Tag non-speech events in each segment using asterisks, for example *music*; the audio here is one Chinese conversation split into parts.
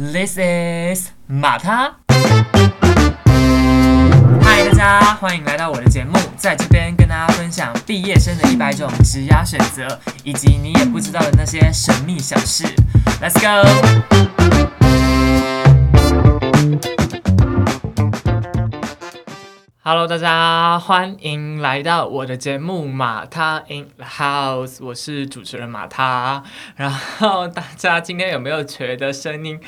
This is 马他。嗨，大家欢迎来到我的节目，在这边跟大家分享毕业生的一百种职涯选择，以及你也不知道的那些神秘小事。Let's go go！Hello，大家欢迎来到我的节目马塔 in the house，我是主持人马塔。然后大家今天有没有觉得声音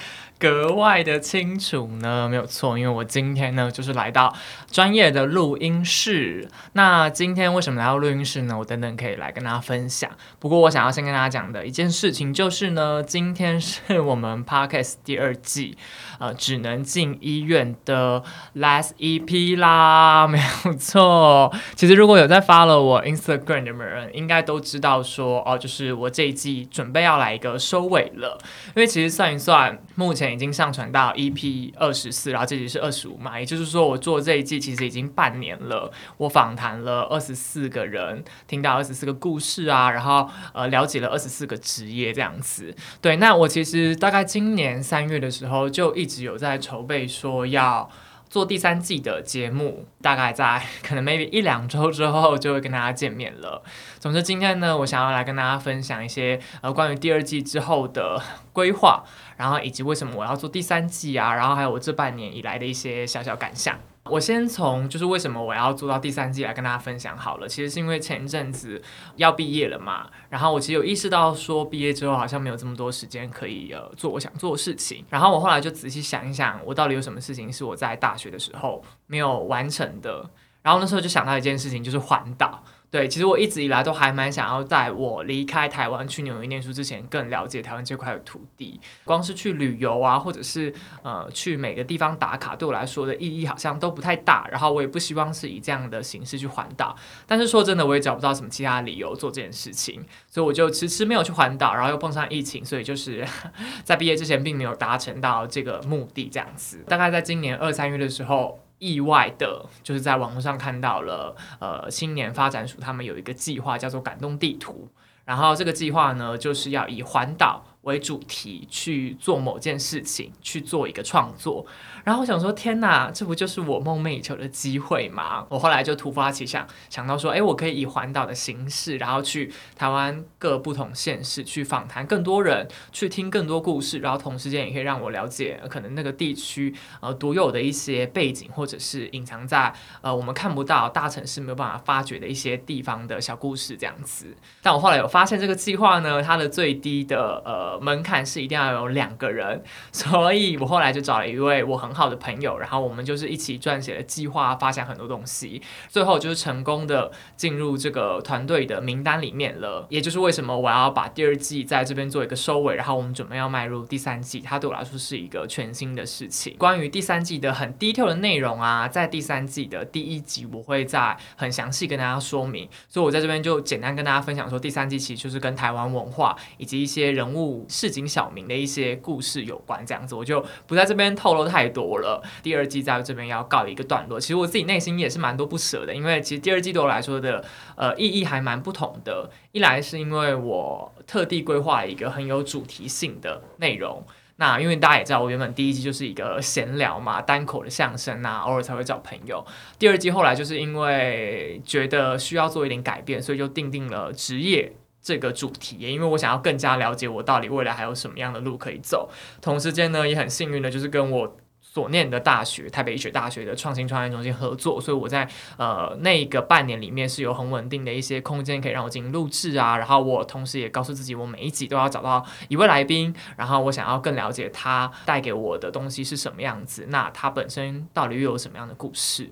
格外的清楚呢？没有错，因为我今天呢就是来到专业的录音室。那今天为什么来到录音室呢？我等等可以来跟大家分享。不过我想要先跟大家讲的一件事情就是呢，今天是我们 podcast 第二季。呃，只能进医院的 last EP 啦，没有错。其实如果有在 follow 我 Instagram 的人，应该都知道说，哦，就是我这一季准备要来一个收尾了。因为其实算一算，目前已经上传到 EP 二十四，然后这集是二十五嘛，也就是说我做这一季其实已经半年了。我访谈了二十四个人，听到二十四个故事啊，然后呃了解了二十四个职业这样子。对，那我其实大概今年三月的时候就一。直有在筹备说要做第三季的节目，大概在 *laughs* 可能 maybe 一两周之后就会跟大家见面了。总之今天呢，我想要来跟大家分享一些呃关于第二季之后的规划，然后以及为什么我要做第三季啊，然后还有我这半年以来的一些小小感想。我先从就是为什么我要做到第三季来跟大家分享好了。其实是因为前一阵子要毕业了嘛，然后我其实有意识到说毕业之后好像没有这么多时间可以呃做我想做的事情。然后我后来就仔细想一想，我到底有什么事情是我在大学的时候没有完成的。然后那时候就想到一件事情，就是环岛。对，其实我一直以来都还蛮想要在我离开台湾去纽约念书之前，更了解台湾这块的土地。光是去旅游啊，或者是呃去每个地方打卡，对我来说的意义好像都不太大。然后我也不希望是以这样的形式去环岛。但是说真的，我也找不到什么其他理由做这件事情，所以我就迟迟没有去环岛。然后又碰上疫情，所以就是 *laughs* 在毕业之前并没有达成到这个目的。这样子，大概在今年二三月的时候。意外的，就是在网络上看到了，呃，青年发展署他们有一个计划，叫做“感动地图”。然后这个计划呢，就是要以环岛。为主题去做某件事情，去做一个创作，然后我想说，天哪，这不就是我梦寐以求的机会吗？我后来就突发奇想，想到说，哎，我可以以环岛的形式，然后去台湾各不同县市去访谈更多人，去听更多故事，然后同时间也可以让我了解可能那个地区呃独有的一些背景，或者是隐藏在呃我们看不到大城市没有办法发掘的一些地方的小故事这样子。但我后来有发现，这个计划呢，它的最低的呃。门槛是一定要有两个人，*laughs* 所以我后来就找了一位我很好的朋友，然后我们就是一起撰写了计划，发想很多东西，最后就是成功的进入这个团队的名单里面了。也就是为什么我要把第二季在这边做一个收尾，然后我们准备要迈入第三季，它对我来说是一个全新的事情。关于第三季的很 detail 的内容啊，在第三季的第一集我会在很详细跟大家说明，所以我在这边就简单跟大家分享说，第三季其实就是跟台湾文化以及一些人物。市井小民的一些故事有关，这样子我就不在这边透露太多了。第二季在这边要告一个段落。其实我自己内心也是蛮多不舍的，因为其实第二季对我来说的呃意义还蛮不同的。一来是因为我特地规划了一个很有主题性的内容。那因为大家也知道，我原本第一季就是一个闲聊嘛，单口的相声啊，偶尔才会找朋友。第二季后来就是因为觉得需要做一点改变，所以就定定了职业。这个主题，因为我想要更加了解我到底未来还有什么样的路可以走。同时间呢，也很幸运的，就是跟我所念的大学台北医学大学的创新创业中心合作，所以我在呃那个半年里面是有很稳定的一些空间可以让我进行录制啊。然后我同时也告诉自己，我每一集都要找到一位来宾，然后我想要更了解他带给我的东西是什么样子，那他本身到底又有什么样的故事？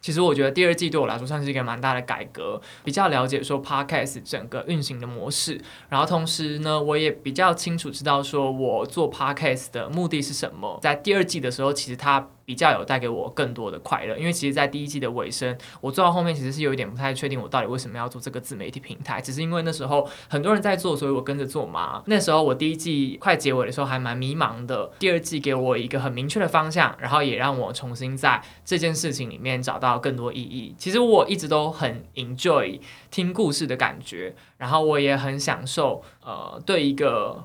其实我觉得第二季对我来说算是一个蛮大的改革，比较了解说 podcast 整个运行的模式，然后同时呢，我也比较清楚知道说我做 podcast 的目的是什么。在第二季的时候，其实它。比较有带给我更多的快乐，因为其实，在第一季的尾声，我做到后面其实是有一点不太确定，我到底为什么要做这个自媒体平台。只是因为那时候很多人在做，所以我跟着做嘛。那时候我第一季快结尾的时候还蛮迷茫的，第二季给我一个很明确的方向，然后也让我重新在这件事情里面找到更多意义。其实我一直都很 enjoy 听故事的感觉，然后我也很享受呃对一个。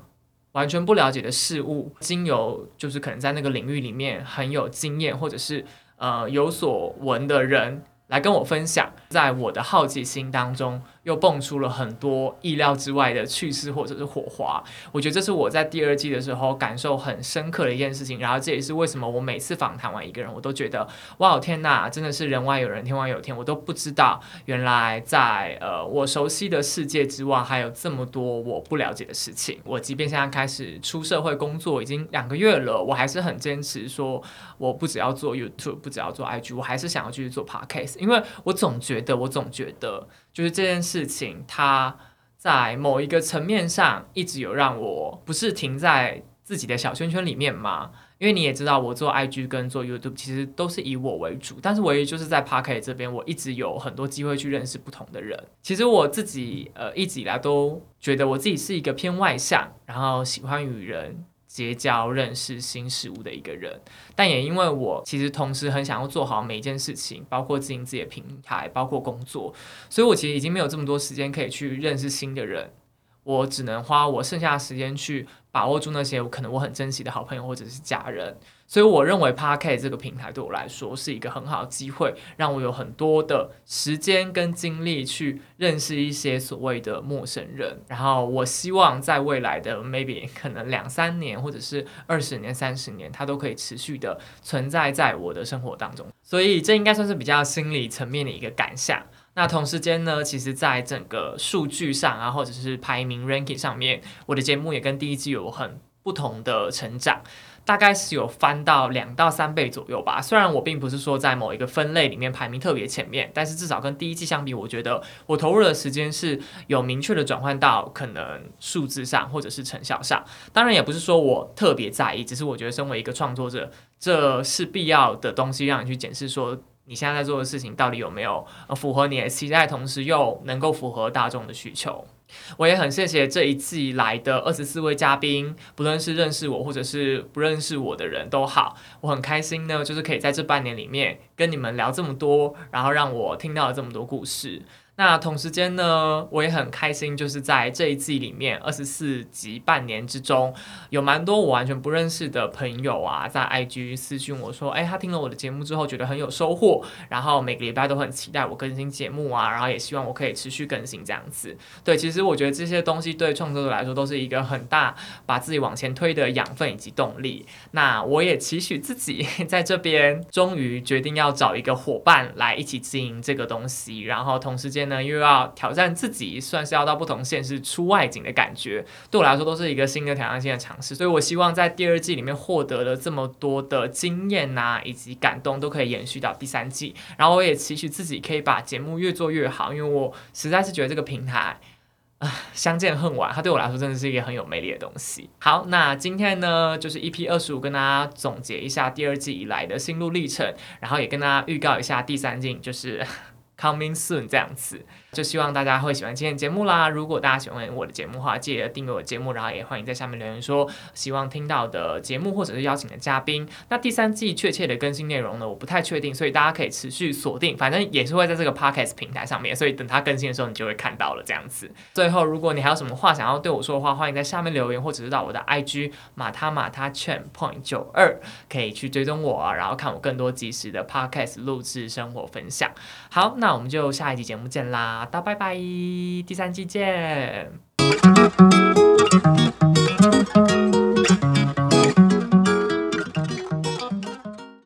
完全不了解的事物，经由就是可能在那个领域里面很有经验，或者是呃有所闻的人来跟我分享，在我的好奇心当中。又蹦出了很多意料之外的趣事或者是火花，我觉得这是我在第二季的时候感受很深刻的一件事情。然后这也是为什么我每次访谈完一个人，我都觉得哇天哪，真的是人外有人，天外有天，我都不知道原来在呃我熟悉的世界之外，还有这么多我不了解的事情。我即便现在开始出社会工作已经两个月了，我还是很坚持说，我不只要做 YouTube，不只要做 IG，我还是想要继续做 Podcast，因为我总觉得，我总觉得。就是这件事情，它在某一个层面上一直有让我不是停在自己的小圈圈里面嘛？因为你也知道，我做 IG 跟做 YouTube 其实都是以我为主，但是唯一就是在 Park 这边，我一直有很多机会去认识不同的人。其实我自己呃一直以来都觉得我自己是一个偏外向，然后喜欢与人。结交、认识新事物的一个人，但也因为我其实同时很想要做好每一件事情，包括经营自己的平台，包括工作，所以我其实已经没有这么多时间可以去认识新的人。我只能花我剩下的时间去把握住那些我可能我很珍惜的好朋友或者是家人，所以我认为 Park 这个平台对我来说是一个很好的机会，让我有很多的时间跟精力去认识一些所谓的陌生人。然后我希望在未来的 maybe 可能两三年或者是二十年、三十年，它都可以持续的存在在我的生活当中。所以这应该算是比较心理层面的一个感想。那同时间呢，其实，在整个数据上啊，或者是排名 ranking 上面，我的节目也跟第一季有很不同的成长，大概是有翻到两到三倍左右吧。虽然我并不是说在某一个分类里面排名特别前面，但是至少跟第一季相比，我觉得我投入的时间是有明确的转换到可能数字上或者是成效上。当然，也不是说我特别在意，只是我觉得身为一个创作者，这是必要的东西，让你去检视说。你现在在做的事情到底有没有符合你的期待，同时又能够符合大众的需求？我也很谢谢这一季来的二十四位嘉宾，不论是认识我或者是不认识我的人都好，我很开心呢，就是可以在这半年里面跟你们聊这么多，然后让我听到了这么多故事。那同时间呢，我也很开心，就是在这一季里面二十四集半年之中，有蛮多我完全不认识的朋友啊，在 IG 私讯我说，哎，他听了我的节目之后觉得很有收获，然后每个礼拜都很期待我更新节目啊，然后也希望我可以持续更新这样子。对，其实我觉得这些东西对创作者来说都是一个很大把自己往前推的养分以及动力。那我也期许自己在这边终于决定要找一个伙伴来一起经营这个东西，然后同时间。呢，又要挑战自己，算是要到不同县市出外景的感觉，对我来说都是一个新的挑战性的尝试。所以我希望在第二季里面获得了这么多的经验呐，以及感动，都可以延续到第三季。然后我也期许自己可以把节目越做越好，因为我实在是觉得这个平台啊，相见恨晚，它对我来说真的是一个很有魅力的东西。好，那今天呢，就是 EP 二十五，跟大家总结一下第二季以来的心路历程，然后也跟大家预告一下第三季，就是。Coming soon，这样子。就希望大家会喜欢今天的节目啦！如果大家喜欢我的节目的话，记得订阅我的节目，然后也欢迎在下面留言说希望听到的节目或者是邀请的嘉宾。那第三季确切的更新内容呢，我不太确定，所以大家可以持续锁定，反正也是会在这个 Podcast 平台上面，所以等它更新的时候，你就会看到了这样子。最后，如果你还有什么话想要对我说的话，欢迎在下面留言，或者是到我的 IG 马他马他券 Point 九二，可以去追踪我，然后看我更多及时的 Podcast 录制生活分享。好，那我们就下一集节目见啦，大拜拜。第三季见。